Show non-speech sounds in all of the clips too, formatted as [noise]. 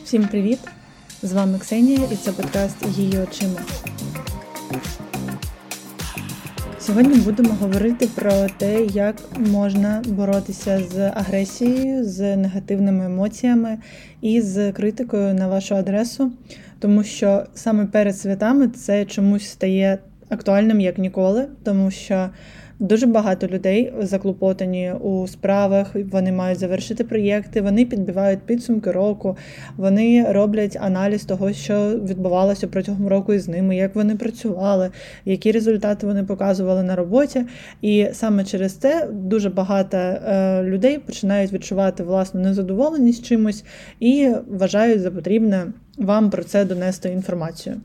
Всім привіт! З вами Ксенія і це подкаст Її очима. Сьогодні будемо говорити про те, як можна боротися з агресією, з негативними емоціями і з критикою на вашу адресу, тому що саме перед святами це чомусь стає актуальним як ніколи, тому що Дуже багато людей заклопотані у справах, вони мають завершити проєкти, вони підбивають підсумки року, вони роблять аналіз того, що відбувалося протягом року із ними, як вони працювали, які результати вони показували на роботі. І саме через це дуже багато е, людей починають відчувати власну незадоволеність чимось і вважають за потрібне вам про це донести інформацію.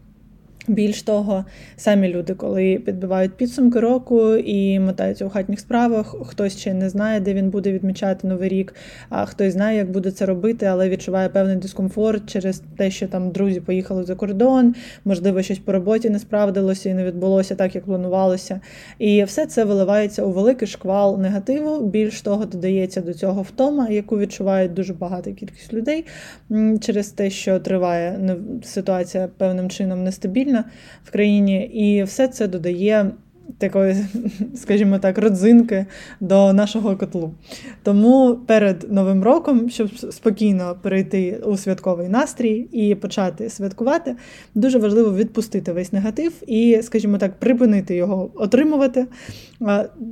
Більш того, самі люди, коли підбивають підсумки року і мотаються у хатніх справах, хтось ще не знає, де він буде відмічати новий рік, а хтось знає, як буде це робити, але відчуває певний дискомфорт через те, що там друзі поїхали за кордон, можливо, щось по роботі не справдилося і не відбулося так, як планувалося. І все це виливається у великий шквал негативу. Більш того, додається до цього втома, яку відчувають дуже багата кількість людей через те, що триває ситуація певним чином нестабільна війна в країні, і все це додає. Такої, [laughs] скажімо так, родзинки до нашого котлу. Тому перед Новим роком, щоб спокійно перейти у святковий настрій і почати святкувати, дуже важливо відпустити весь негатив і, скажімо так, припинити його отримувати,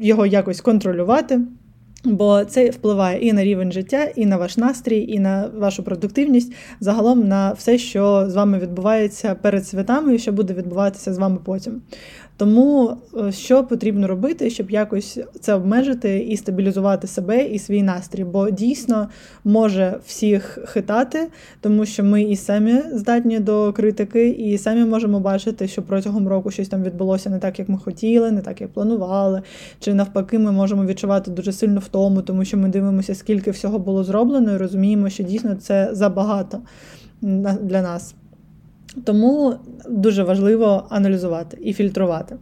його якось контролювати. Бо це впливає і на рівень життя, і на ваш настрій, і на вашу продуктивність, загалом на все, що з вами відбувається перед святами, і що буде відбуватися з вами потім. Тому е, що потрібно робити, щоб якось це обмежити і стабілізувати себе і свій настрій, бо дійсно може всіх хитати, тому що ми і самі здатні до критики, і самі можемо бачити, що протягом року щось там відбулося не так, як ми хотіли, не так, як планували. Чи навпаки, ми можемо відчувати дуже сильно втому, тому що ми дивимося, скільки всього було зроблено, і розуміємо, що дійсно це забагато для нас. Тому дуже важливо аналізувати і фільтрувати.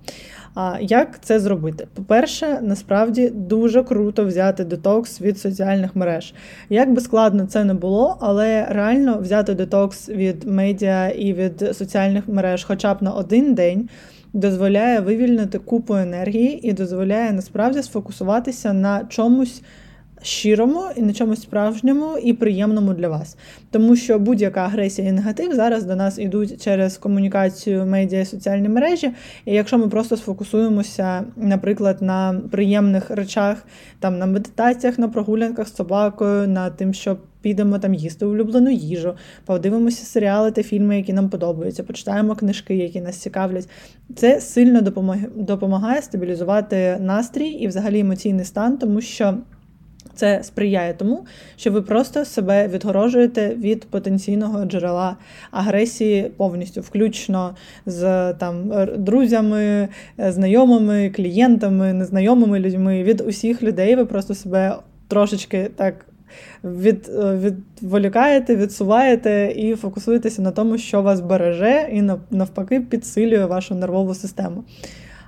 А як це зробити? По-перше, насправді дуже круто взяти детокс від соціальних мереж. Як би складно це не було, але реально взяти детокс від медіа і від соціальних мереж, хоча б на один день, дозволяє вивільнити купу енергії і дозволяє насправді сфокусуватися на чомусь щирому і на чомусь справжньому і приємному для вас. Тому що будь-яка агресія і негатив зараз до нас йдуть через комунікацію медіа і соціальні мережі. І якщо ми просто сфокусуємося, наприклад, на приємних речах, там на медитаціях, на прогулянках з собакою, на тим, що підемо там їсти улюблену їжу, подивимося серіали та фільми, які нам подобаються, почитаємо книжки, які нас цікавлять. Це сильно допомагає стабілізувати настрій і взагалі емоційний стан, тому що. Це сприяє тому, що ви просто себе відгорожуєте від потенційного джерела агресії повністю, включно з там друзями, знайомими, клієнтами, незнайомими людьми. Від усіх людей ви просто себе трошечки так від, відволікаєте, відсуваєте і фокусуєтеся на тому, що вас береже, і навпаки підсилює вашу нервову систему.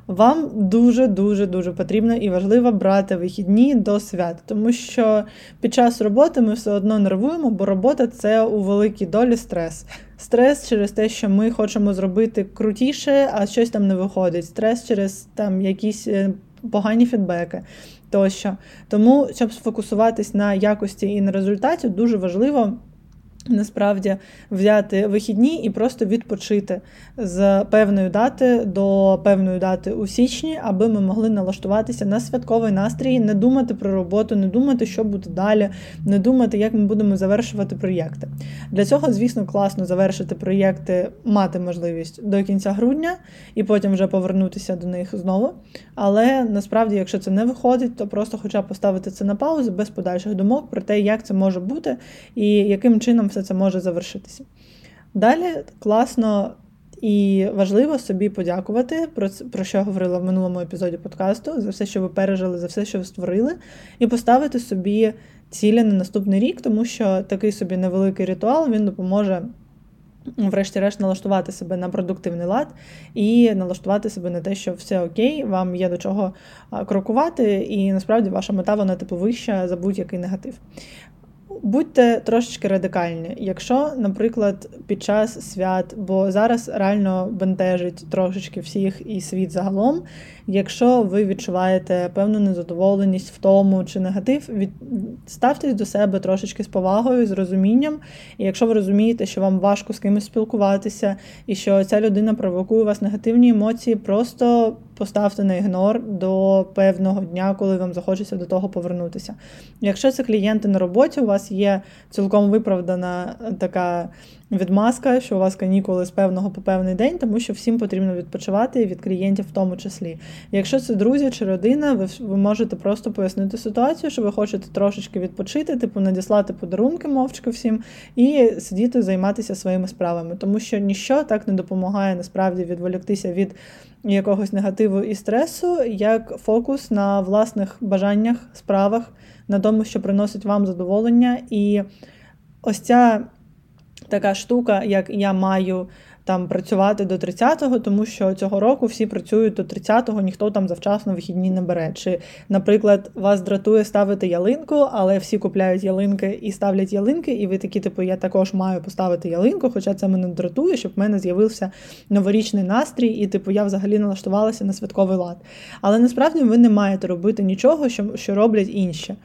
Вам дуже-дуже дуже потрібно і важливо брати вихідні до свят, тому що під час роботи ми все одно нервуємо, бо робота це у великій долі стрес. Стрес через те, що ми хочемо зробити крутіше, а щось там не виходить. Стрес через там якісь е, погані фідбеки тощо. Тому, щоб сфокусуватись на якості і на результаті, дуже важливо. Насправді взяти вихідні і просто відпочити з певної дати до певної дати у січні, аби ми могли налаштуватися на святковий настрій, не думати про роботу, не думати, що буде далі, не думати, як ми будемо завершувати проєкти. Для цього, звісно, класно завершити проєкти, мати можливість до кінця грудня і потім вже повернутися до них знову. Але насправді, якщо це не виходить, то просто хоча б поставити це на паузу без подальших думок про те, як це може бути і яким чином все це може завершитися. Далі класно і важливо собі подякувати, про про що я говорила в минулому епізоді подкасту, за все, що ви пережили, за все, що ви створили, і поставити собі цілі на наступний рік, тому що такий собі невеликий ритуал він допоможе. Врешті-решт налаштувати себе на продуктивний лад і налаштувати себе на те, що все окей, вам є до чого крокувати, і насправді ваша мета вона типу вища за будь-який негатив. Будьте трошечки радикальні. Якщо, наприклад, під час свят, бо зараз реально бентежить трошечки всіх і світ загалом, якщо ви відчуваєте певну незадоволеність в тому чи негатив, від... ставтесь до себе трошечки з повагою, з розумінням. І якщо ви розумієте, що вам важко з кимось спілкуватися, і що ця людина провокує у вас негативні емоції, просто поставте на ігнор до певного дня, коли вам захочеться до того повернутися. Якщо це клієнти на роботі, у вас є цілком виправдана така відмазка, що у вас канікули з певного по певний день, тому що всім потрібно відпочивати від клієнтів в тому числі. Якщо це друзі чи родина, ви ви можете просто пояснити ситуацію, що ви хочете трошечки відпочити, типу надіслати подарунки мовчки всім і сидіти займатися своїми справами, тому що ніщо так не допомагає насправді відволіктися від якогось негативу і стресу, як фокус на власних бажаннях, справах, на тому, що приносить вам задоволення. І ось ця така штука, як я маю там працювати до 30-го, тому що цього року всі працюють до 30-го, ніхто там завчасно вихідні не бере. Чи, наприклад, вас дратує ставити ялинку, але всі купляють ялинки і ставлять ялинки, і ви такі, типу, я також маю поставити ялинку, хоча це мене дратує, щоб в мене з'явився новорічний настрій, і типу я взагалі налаштувалася на святковий лад. Але насправді ви не маєте робити нічого, що, що роблять інші.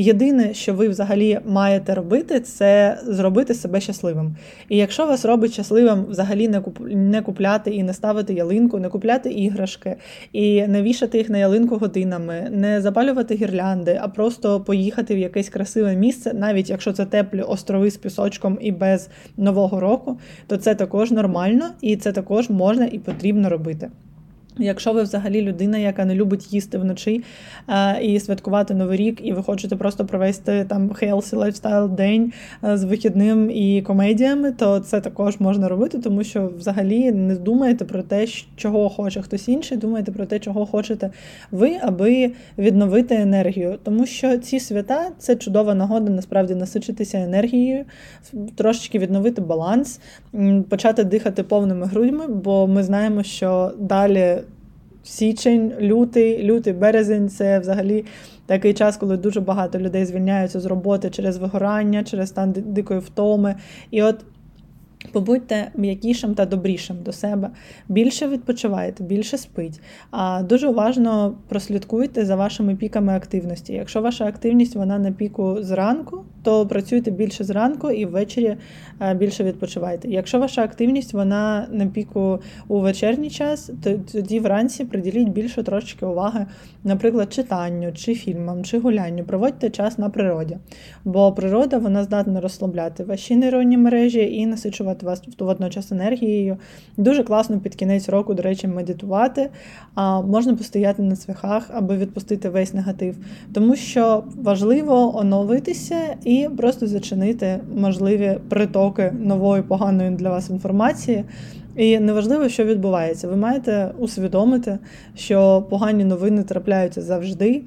Єдине, що ви взагалі маєте робити, це зробити себе щасливим. І якщо вас робить щасливим взагалі не куп... не купляти і не ставити ялинку, не купляти іграшки, і не вішати їх на ялинку годинами, не запалювати гірлянди, а просто поїхати в якесь красиве місце, навіть якщо це теплі острови з пісочком і без нового року, то це також нормально і це також можна і потрібно робити. Якщо ви взагалі людина, яка не любить їсти вночі е, і святкувати новий рік, і ви хочете просто провести там healthy lifestyle день е, з вихідним і комедіями, то це також можна робити, тому що взагалі не думаєте про те, чого хоче хтось інший, думаєте про те, чого хочете ви, аби відновити енергію. Тому що ці свята це чудова нагода насправді насичитися енергією, трошечки відновити баланс, почати дихати повними грудьми, бо ми знаємо, що далі січень, лютий, лютий, березень це взагалі такий час, коли дуже багато людей звільняються з роботи через вигорання, через стан дикої втоми. І от Побудьте м'якішим та добрішим до себе, більше відпочивайте, більше спить. А дуже уважно прослідкуйте за вашими піками активності. Якщо ваша активність вона на піку зранку, то працюйте більше зранку і ввечері е, більше відпочивайте. Якщо ваша активність вона на піку у вечірній час, то тоді вранці приділіть більше трошечки уваги, наприклад, читанню, чи фільмам, чи гулянню. Проводьте час на природі, бо природа вона здатна розслабляти ваші нейронні мережі і насичувати підтримувати вас водночас енергією. Дуже класно під кінець року, до речі, медитувати. А Можна постояти на цвяхах, аби відпустити весь негатив. Тому що важливо оновитися і просто зачинити можливі притоки нової поганої для вас інформації. І неважливо, що відбувається. Ви маєте усвідомити, що погані новини трапляються завжди.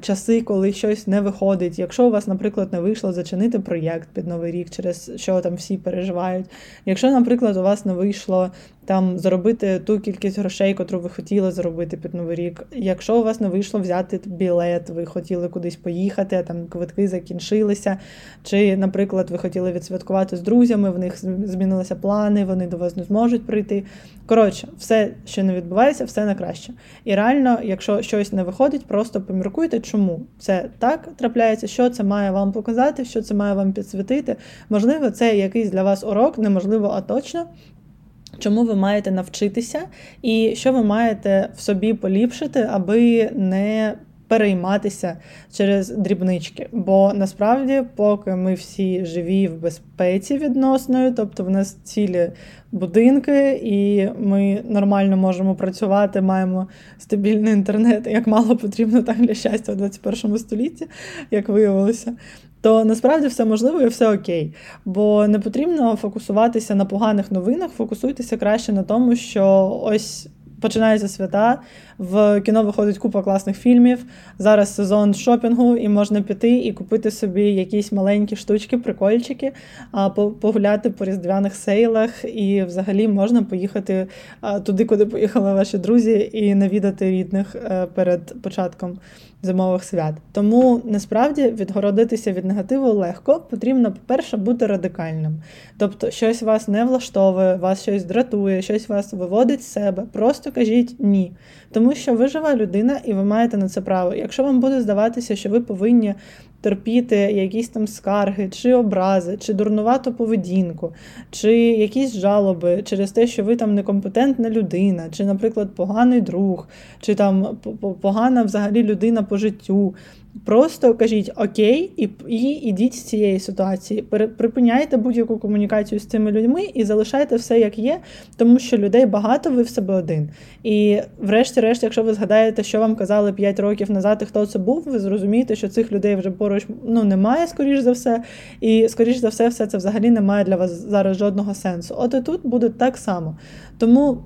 Часи, коли щось не виходить. Якщо у вас, наприклад, не вийшло зачинити проєкт під новий рік, через що там всі переживають. Якщо, наприклад, у вас не вийшло там заробити ту кількість грошей, котру ви хотіли заробити під новий рік. Якщо у вас не вийшло взяти білет, ви хотіли кудись поїхати, а там квитки закінчилися. Чи, наприклад, ви хотіли відсвяткувати з друзями, в них змінилися плани, вони до вас не зможуть прийти. Коротше, все, що не відбувається, все на краще. І реально, якщо щось не виходить, просто поміркуйте, чому це так трапляється, що це має вам показати, що це має вам підсвітити. Можливо, це якийсь для вас урок, неможливо, а точно. Чому ви маєте навчитися, і що ви маєте в собі поліпшити, аби не перейматися через дрібнички? Бо насправді, поки ми всі живі в безпеці відносною, тобто в нас цілі будинки, і ми нормально можемо працювати, маємо стабільний інтернет, як мало потрібно так для щастя у 21 столітті, як виявилося то насправді все можливо і все окей. Бо не потрібно фокусуватися на поганих новинах, фокусуйтеся краще на тому, що ось починаються свята, в кіно виходить купа класних фільмів. Зараз сезон шопінгу, і можна піти і купити собі якісь маленькі штучки, прикольчики, а погуляти по різдвяних сейлах, і взагалі можна поїхати туди, куди поїхали ваші друзі, і навідати рідних е, перед початком зимових свят. Тому насправді відгородитися від негативу легко. Потрібно, по-перше, бути радикальним. Тобто, щось вас не влаштовує, вас щось дратує, щось вас виводить з себе. Просто кажіть ні. Тому що ви жива людина і ви маєте на це право. Якщо вам буде здаватися, що ви повинні терпіти якісь там скарги, чи образи, чи дурнувату поведінку, чи якісь жалоби через те, що ви там некомпетентна людина, чи, наприклад, поганий друг, чи там погана взагалі людина по життю. Просто кажіть окей, і і ідіть з цієї ситуації. Припиняйте будь-яку комунікацію з цими людьми і залишайте все як є, тому що людей багато, ви в себе один. І, врешті-решт, якщо ви згадаєте, що вам казали 5 років назад, і хто це був, ви зрозумієте, що цих людей вже поруч ну, немає, скоріш за все. І, скоріш за все, все це взагалі не має для вас зараз жодного сенсу. От і тут буде так само. Тому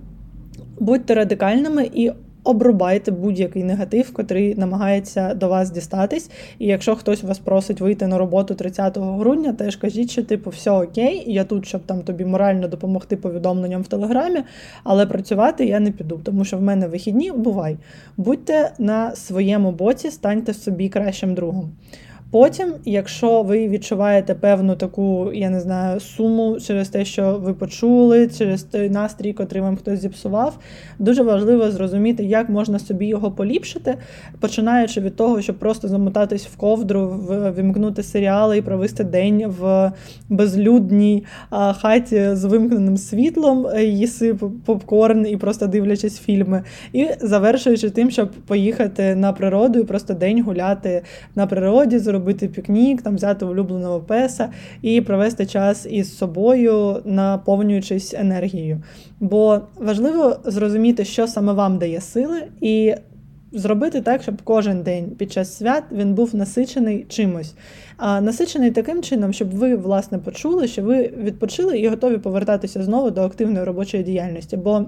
будьте радикальними і обрубайте будь-який негатив, котрий намагається до вас дістатись. І якщо хтось вас просить вийти на роботу 30 грудня, теж кажіть, що типу все окей, я тут, щоб там тобі морально допомогти повідомленням в телеграмі, але працювати я не піду, тому що в мене вихідні бувай. Будьте на своєму боці, станьте собі кращим другом. Потім, якщо ви відчуваєте певну таку, я не знаю, суму через те, що ви почули, через той настрій, котрий вам хтось зіпсував, дуже важливо зрозуміти, як можна собі його поліпшити, починаючи від того, щоб просто замотатись в ковдру, вимкнути серіали і провести день в безлюдній хаті з вимкненим світлом, е, їси попкорн і просто дивлячись фільми, і завершуючи тим, щоб поїхати на природу і просто день гуляти на природі зробити пікнік, там взяти улюбленого песа і провести час із собою, наповнюючись енергією. Бо важливо зрозуміти, що саме вам дає сили, і зробити так, щоб кожен день під час свят він був насичений чимось. А насичений таким чином, щоб ви власне почули, що ви відпочили і готові повертатися знову до активної робочої діяльності. Бо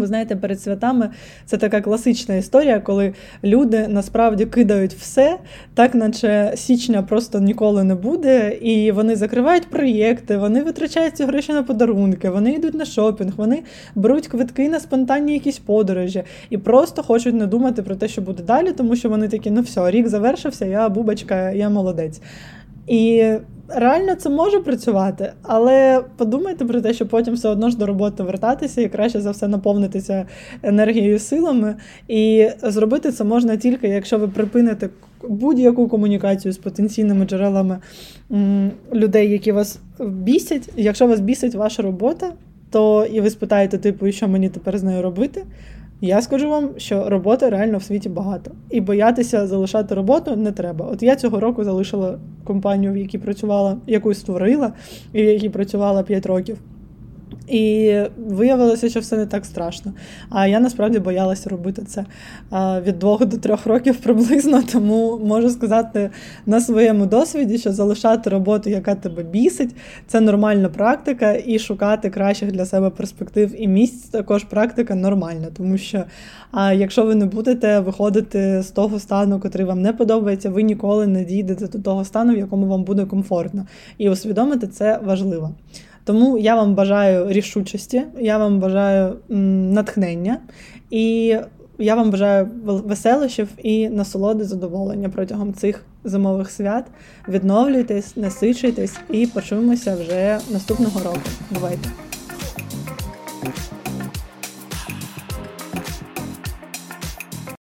ви знаєте, перед святами це така класична історія, коли люди насправді кидають все, так наче січня просто ніколи не буде, і вони закривають проєкти, вони витрачають ці гроші на подарунки, вони йдуть на шопінг, вони беруть квитки на спонтанні якісь подорожі і просто хочуть не думати про те, що буде далі, тому що вони такі, ну все, рік завершився, я бубочка, я молодець. І реально це може працювати, але подумайте про те, що потім все одно ж до роботи вертатися і краще за все наповнитися енергією силами. І зробити це можна тільки, якщо ви припините будь-яку комунікацію з потенційними джерелами людей, які вас бісять. Якщо вас бісить ваша робота, то і ви спитаєте, типу, що мені тепер з нею робити. Я скажу вам, що роботи реально в світі багато. І боятися залишати роботу не треба. От я цього року залишила компанію, в якій працювала, яку створила, і в якій працювала 5 років. І виявилося, що все не так страшно. А я насправді боялася робити це від двох до трьох років приблизно. [laughs] Тому можу сказати на своєму досвіді, що залишати роботу, яка тебе бісить, це нормальна практика, і шукати кращих для себе перспектив і місць також практика нормальна. Тому що якщо ви не будете виходити з того стану, який вам не подобається, ви ніколи не дійдете до того стану, в якому вам буде комфортно. І усвідомити це важливо. Тому я вам бажаю рішучості, я вам бажаю натхнення і я вам бажаю веселощів і насолоди задоволення протягом цих зимових свят. Відновлюйтесь, насичуйтесь і почуємося вже наступного року. Бувайте!